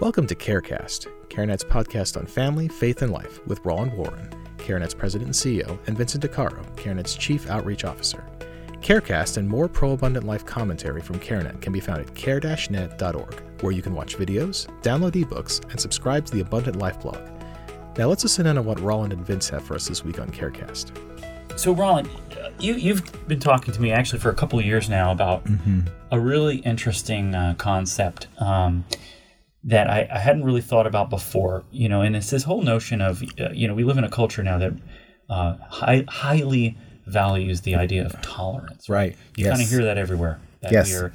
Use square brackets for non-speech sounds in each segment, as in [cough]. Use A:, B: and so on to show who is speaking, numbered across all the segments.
A: Welcome to CareCast, CareNet's podcast on family, faith, and life with Roland Warren, CareNet's president and CEO, and Vincent DiCaro, CareNet's chief outreach officer. CareCast and more pro abundant life commentary from CareNet can be found at care-net.org, where you can watch videos, download ebooks, and subscribe to the Abundant Life blog. Now let's listen in on what Roland and Vince have for us this week on CareCast.
B: So, Roland, you, you've been talking to me actually for a couple of years now about a really interesting uh, concept um, that I, I hadn't really thought about before. You know, and it's this whole notion of, uh, you know, we live in a culture now that uh, high, highly values the idea of tolerance.
A: Right.
B: You
A: Yes.
B: kind of hear that everywhere. That
A: Yes.
B: we are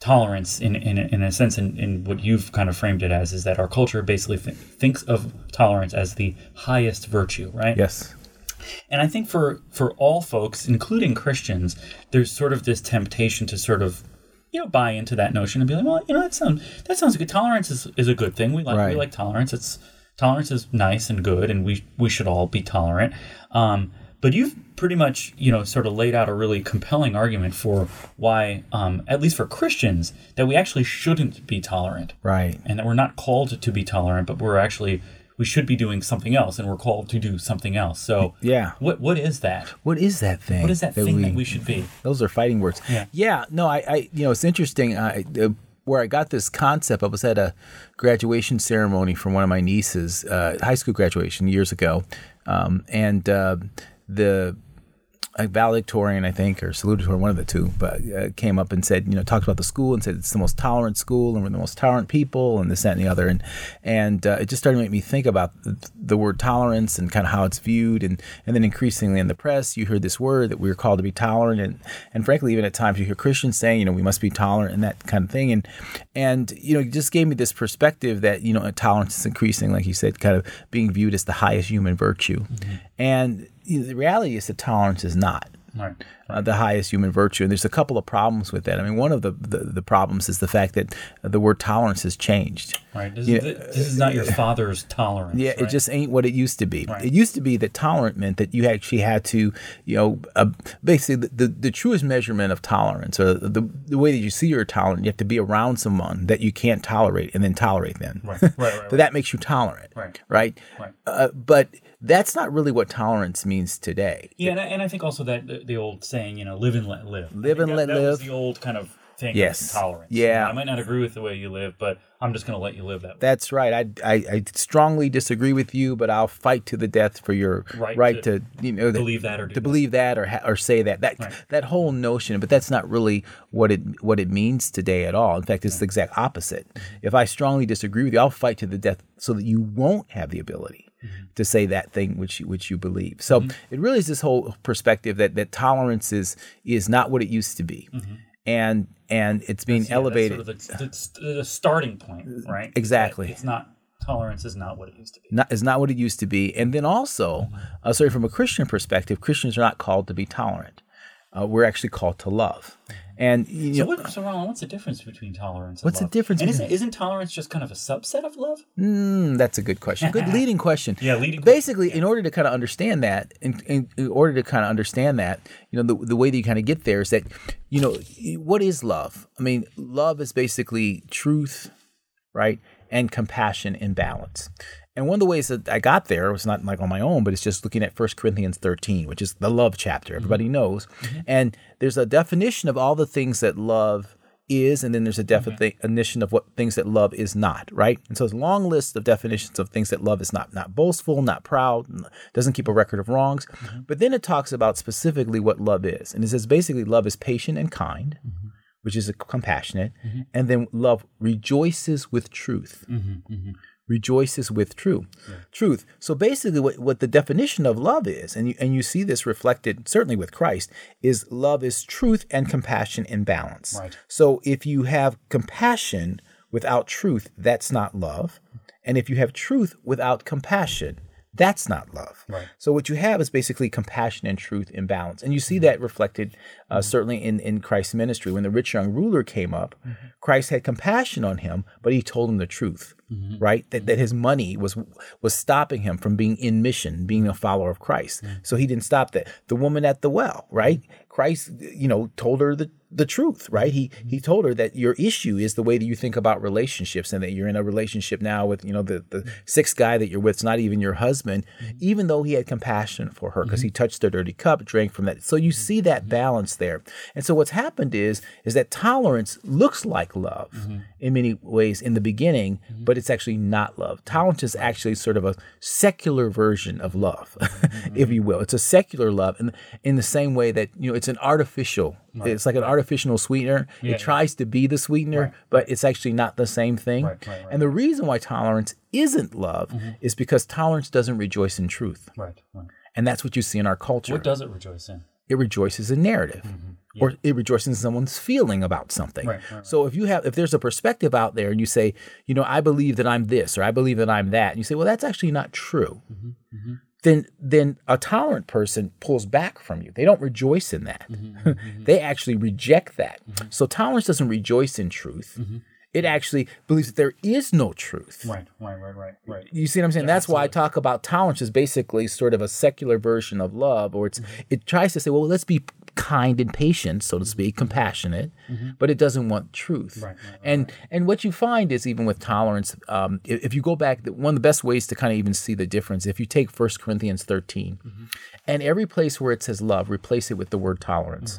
B: tolerance in, in, in a sense in, in what you've kind of framed it as is that our culture basically th- thinks of tolerance as the highest virtue right
A: Yes.
B: and I think for for all folks, including Christians, there's sort of this temptation to sort of you know buy into that notion and be like, well, you know, that sounds that sounds good. Tolerance is, is a good thing. We like we like tolerance. It's tolerance is nice and good, and we we should all be tolerant. Um, but you've pretty much you know sort of laid out a really compelling argument for why, um, at least for Christians, that we actually shouldn't be tolerant
A: Right.
B: and that we're not called to be tolerant, but we're actually we should be doing something else, and we're called to do something else. So
A: Yeah.
B: what what is that?
A: What is that thing?
B: What is that thing that we should be?
A: Those are fighting words.
B: Yeah.
A: yeah no, I, I you know, it's interesting. I, uh, where I got this concept, I was at a graduation ceremony for one of my nieces, uh, high school graduation years ago, um, and uh, the a valedictorian, I think, or salutatorian, one of the two, but uh, came up and said, you know, talked about the school and said it's the most tolerant school and we're the most tolerant people and this, that, and the other. And and uh, it just started to make me think about the, the word tolerance and kind of how it's viewed. And, and then increasingly in the press, you hear this word that we're called to be tolerant. And, and frankly, even at times you hear Christians saying, you know, we must be tolerant and that kind of thing. And, and you know, it just gave me this perspective that, you know, tolerance is increasing, like you said, kind of being viewed as the highest human virtue. And you know, the reality is that tolerance is not
B: Right.
A: uh, the highest human virtue. And there's a couple of problems with that. I mean, one of the, the, the problems is the fact that the word tolerance has changed.
B: Right. This,
A: Yeah.
B: this is not your father's tolerance.
A: Yeah,
B: right?
A: it just ain't what it used to be.
B: Right.
A: It used to be that tolerant meant that you actually had to, you know, uh, basically the, the, the truest measurement of tolerance, or the, the way that you see you're tolerant, you have to be around someone that you can't tolerate and then tolerate them.
B: Right, right, right, [laughs]
A: so that makes you tolerant.
B: Right.
A: Right.
B: Right.
A: Uh, but that's not really what tolerance means today.
B: Yeah, and I, and I think also that the, the old saying, you know, live and let live.
A: Live and
B: that,
A: let
B: that Was
A: live.
B: the old kind of thing.
A: Yes.
B: Tolerance.
A: Yeah.
B: I might not agree with the way you live, but I'm just going to let you live that way.
A: That's right. I, I, I strongly disagree with you, but I'll fight to the death for your
B: Right
A: right,
B: to
A: to, you know
B: believe that or
A: to
B: that.
A: believe that or ha- or say that that
B: Right.
A: that whole notion. But that's not really what it what it means today at all. In fact, it's the exact opposite. If I strongly disagree with you, I'll fight to the death so that you won't have the ability
B: Mm-hmm.
A: to say that thing which you, which you believe. So it really is this whole perspective that that tolerance is is not what it used to be, and and it's being
B: Mm-hmm. Yeah,
A: elevated.
B: That's sort of the, the, the starting point, right?
A: Exactly.
B: It's not tolerance is not what it used to be.
A: not, is not what it used to be. And then also, uh, sorry, from a Christian perspective, Christians are not called to be tolerant. Uh, we're actually called to love. And you
B: So,
A: know,
B: what, so Roland, what's the difference between tolerance and
A: What's the difference
B: And isn't,
A: between-
B: isn't tolerance just kind of a subset of love?
A: mm, that's a good question. Good [laughs] leading question.
B: Yeah, leading
A: Basically, in order to kind of understand that, in, in, in order to kind of understand that, you know, the, the way that you kind of get there is that, you know, what is love? I mean, love is basically truth, right, and compassion in balance. And one of the ways that I got there was not like on my own, but it's just looking at 1 Corinthians 13, which is the love chapter. Everybody mm-hmm. knows. Mm-hmm. And there's a definition of all the things that love is, and then there's a definition of what things that love is not, right? And so it's a long list of definitions of things that love is not. Not boastful, not proud, doesn't keep a record of wrongs. Mm-hmm. But then it talks about specifically what love is. And it says basically love is patient and kind, which is compassionate. And then love rejoices with truth rejoices with true truth. So basically what, what the definition of love is and you, and you see this reflected certainly with christ is love is truth and compassion in balance.
B: Right.
A: so if you have compassion without truth that's not love. And if you have truth without compassion that's not love.
B: Right.
A: So what you have is basically compassion and truth in balance, and you see mm-hmm. that reflected uh, mm-hmm. certainly in in Christ's ministry. When the rich young ruler came up, mm-hmm. Christ had compassion on him, but he told him the truth, right? That that his money was was stopping him from being in mission, being a follower of Christ. So he didn't stop that. The woman at the well, right? Christ, you know, told her the the truth, right? He he told her that your issue is the way that you think about relationships, and that you're in a relationship now with you know the the sixth guy that you're with. It's not even your husband, mm-hmm. even though he had compassion for her because he mm-hmm. touched her dirty cup, drank from that. So you mm-hmm. see that balance there. And so what's happened is is that tolerance looks like love in many ways in the beginning, but it's actually not love. Tolerance is actually sort of a secular version of love, [laughs] if you will. It's a secular love, and in the same way that you know it's an artificial. It's like an artificial sweetener.
B: Yeah,
A: it tries to be the sweetener, but it's actually not the same thing.
B: Right, right, right.
A: And the reason why tolerance isn't love mm-hmm. is because tolerance doesn't rejoice in truth,
B: Right. Right.
A: and that's what you see in our culture.
B: What does it rejoice in?
A: it rejoices in narrative. Mm-hmm. Or it rejoices in someone's feeling about something.
B: Right, right, right.
A: So if you have, if there's a perspective out there, and you say, you know, I believe that I'm this, or I believe that I'm that, and you say, well, that's actually not true.
B: Mm-hmm, mm-hmm.
A: Then, then a tolerant person pulls back from you. They don't rejoice in that.
B: Mm-hmm, [laughs] mm-hmm.
A: they actually reject that. Mm-hmm. So tolerance doesn't rejoice in truth. Mm-hmm. It actually believes that there is no truth.
B: Right. Right. Right. Right. Right.
A: You see what I'm saying? That's why I talk about tolerance as basically sort of a secular version of love, or it's it tries to say, well, let's be kind and patient, so to speak, mm-hmm. compassionate, mm-hmm. but it doesn't want truth.
B: Right, right, right,
A: and and what you find is even with tolerance, um, if, you go back, one of the best ways to kind of even see the difference, if you take 1 Corinthians 13, mm-hmm. and every place where it says love, replace it with the word tolerance.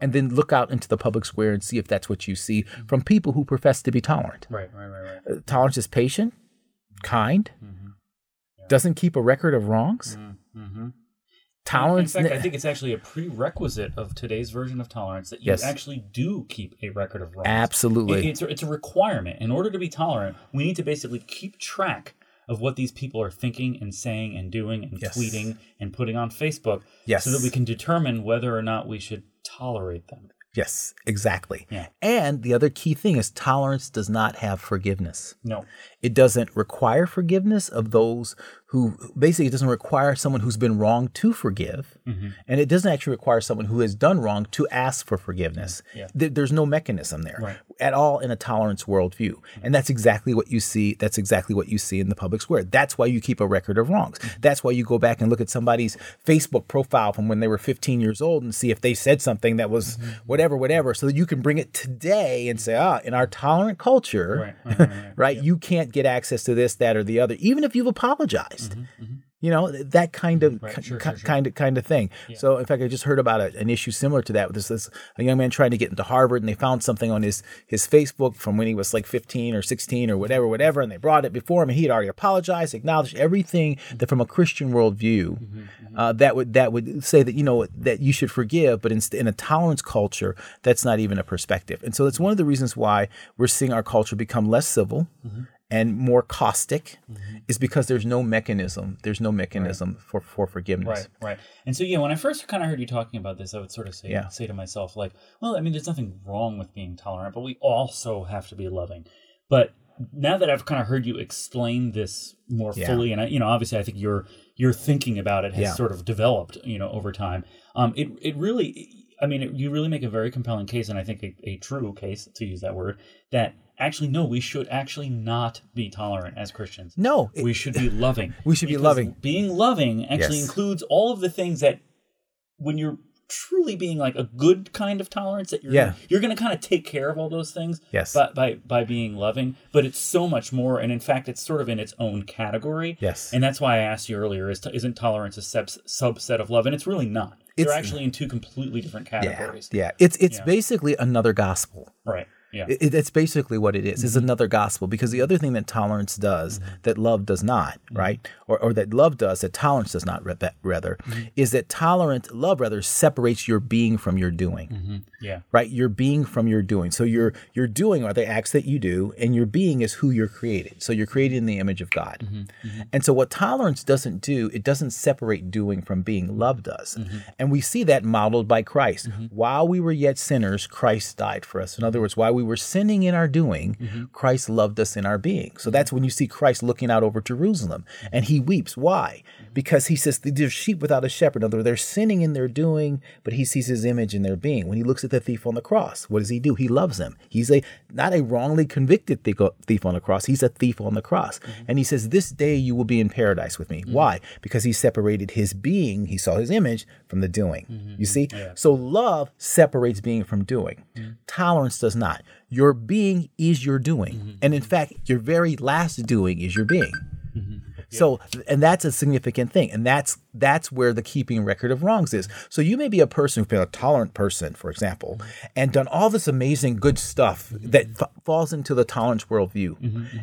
A: And then look out into the public square and see if that's what you see from people who profess to be tolerant.
B: Right. Right. Right. Right.
A: Uh, tolerance is patient, kind, doesn't keep a record of wrongs.
B: In
A: Tolerance, In
B: fact, I think it's actually a prerequisite of today's version of tolerance that you
A: Yes.
B: actually do keep a record of wrongs.
A: absolutely.
B: It- it's, a, it's a requirement. In order to be tolerant, we need to basically keep track of what these people are thinking and saying and doing and
A: Yes.
B: tweeting and putting on Facebook
A: Yes.
B: so that we can determine whether or not we should tolerate them.
A: yes, exactly.
B: Yeah.
A: And the other key thing is tolerance does not have forgiveness.
B: No.
A: It doesn't require forgiveness of those who basically it doesn't require someone who's been wrong to forgive.
B: Mm-hmm.
A: And it doesn't actually require someone who has done wrong to ask for forgiveness.
B: Yeah.
A: Th- There's no mechanism there
B: Right.
A: at all in a tolerance worldview. And that's exactly what you see. That's exactly what you see in the public square. That's why you keep a record of wrongs.
B: Mm-hmm.
A: That's why you go back and look at somebody's Facebook profile from when they were 15 years old and see if they said something that was
B: Mm-hmm.
A: whatever, whatever, so that you can bring it today and say, ah, in our tolerant culture,
B: right, [laughs] right. right?
A: You can't get access to this, that, or the other, even if you've apologized. You know that kind of
B: Mm-hmm, Right, sure,
A: ki-
B: sure, sure.
A: kind of kind of thing. So, in fact, I just heard about a, an issue similar to that. With this, this a young man trying to get into Harvard, and they found something on his his Facebook from when he was like 15 or 16 or whatever, whatever, and they brought it before him, and he had already apologized, acknowledged everything that from a Christian worldview
B: Mm-hmm,
A: uh, that would that would say that you know that you should forgive, but in, in a tolerance culture, that's not even a perspective. And so, that's one of the reasons why we're seeing our culture become less civil
B: Mm-hmm.
A: And more caustic, is because there's no mechanism. There's no mechanism for for forgiveness.
B: Right, right. And so yeah, when I first kind of heard you talking about this, I would sort of say
A: Yeah.
B: say to myself like, well, I mean, there's nothing wrong with being tolerant, but we also have to be loving. But now that I've kind of heard you explain this more
A: Yeah.
B: fully, and I, you know, obviously, I think your your thinking about it has
A: Yeah.
B: sort of developed, you know, over time. Um, it it really, I mean, it, you really make a very compelling case, and I think a, a true case to use that word that actually no, we should actually not be tolerant as Christians.
A: No, it-
B: we should be loving. [laughs]
A: We should be loving.
B: Being loving actually
A: Yes.
B: includes all of the things that when you're truly being like a good kind of tolerance that you're
A: Yeah.
B: you're going to kind of take care of all those things
A: Yes.
B: by, by by being loving but it's so much more and in fact it's sort of in its own category
A: Yes.
B: and that's why i asked you earlier is isn't tolerance a sub- subset of love and it's really not they're
A: It's-
B: actually in two completely different
A: yeah,
B: categories
A: yeah. It's it's
B: Yeah.
A: basically another gospel.
B: right yeah
A: It, it- it's basically what it is. It's mm-hmm. another gospel because the other thing that tolerance does mm-hmm. that love does not, mm-hmm. right? Or, or that love does that tolerance does not, ra- rather, is that tolerant love rather separates your being from your doing,
B: yeah
A: right? Your being from your doing. So your your doing are the acts that you do, and your being is who you're created. So you're created in the image of God. And so what tolerance doesn't do, it doesn't separate doing from being. Love does, and we see that modeled by Christ. While we were yet sinners, Christ died for us. In other words, while we we were sinning in our doing,
B: Mm-hmm.
A: Christ loved us in our being. So mm-hmm. that's when you see Christ looking out over Jerusalem and he weeps. Why? Mm-hmm. Because he says they're sheep without a shepherd. In other words, they're sinning in their doing, but he sees his image in their being. When he looks at the thief on the cross, what does he do? He loves him. He's a not a wrongly convicted thief uh, on the cross. He's a thief on the cross. Mm-hmm. And he says, This day you will be in paradise with me. Why? Because he separated his being, he saw his image from the doing. You see? So love separates being from doing. Tolerance does not. Your being is your doing. Mm-hmm. And in fact, your very last doing is your being. Mm-hmm. So, and that's a significant thing, and that's that's where the keeping record of wrongs is. So, you may be a person who's been a tolerant person, for example, and done all this amazing good stuff mm-hmm. that f- falls into the tolerance worldview,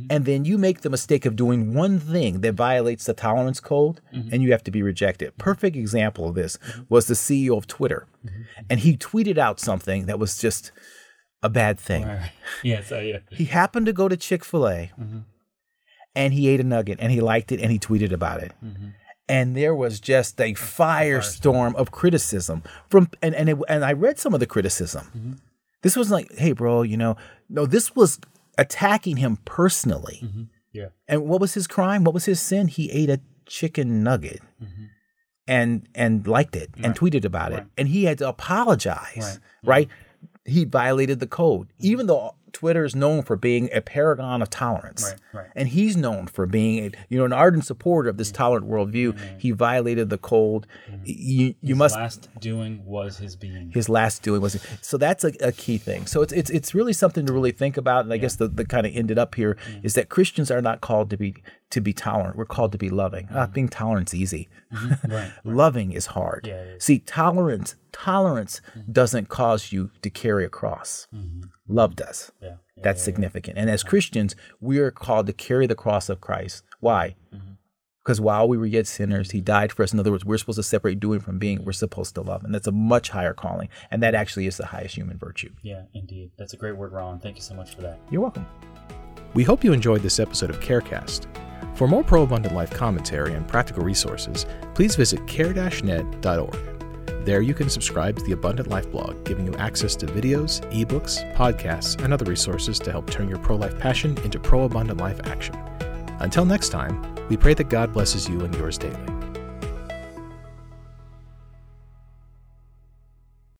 A: and then you make the mistake of doing one thing that violates the tolerance code, and you have to be rejected. Perfect example of this was the CEO of Twitter, and he tweeted out something that was just a bad thing. [laughs]
B: Yes, I, yeah.
A: He happened to go to Chick fil A and he ate a nugget and he liked it and he tweeted about it. And there was just a firestorm of criticism from and and it, and I read some of the criticism. This was like, hey, bro, you know, no, this was attacking him personally.
B: Yeah.
A: And what was his crime? What was his sin? He ate a chicken nugget and and liked it and tweeted about it. And he had to apologize, right? He violated the code, mm-hmm. even though Twitter is known for being a paragon of tolerance.
B: Right, right.
A: And he's known for being a, you know, an ardent supporter of this mm-hmm. tolerant worldview. Mm-hmm. He violated the code. You you
B: His
A: must
B: last doing was his being.
A: his last doing was so that's a, a key thing so it's it's it's really something to really think about and i guess the, the kind of ended up here is that christians are not called to be to be tolerant we're called to be loving ah, mm-hmm. being tolerant's easy mm-hmm. [laughs]
B: right.
A: loving is hard
B: Yeah, it is.
A: see tolerance tolerance mm-hmm. doesn't cause you to carry a cross love does
B: Yeah. yeah.
A: that's significant and as christians we are called to carry the cross of christ why because while we were yet sinners, he died for us. In other words, we're supposed to separate doing from being. We're supposed to love. And that's a much higher calling. And that actually is the highest human virtue.
B: Yeah, indeed. That's a great word, Ron. Thank you so much for that.
A: You're welcome.
C: We hope you enjoyed this episode of CareCast. For more pro abundant life commentary and practical resources, please visit care-net.org. There you can subscribe to the Abundant Life blog, giving you access to videos, ebooks, podcasts, and other resources to help turn your pro life passion into pro abundant life action. Until next time, we pray that God blesses you and yours daily.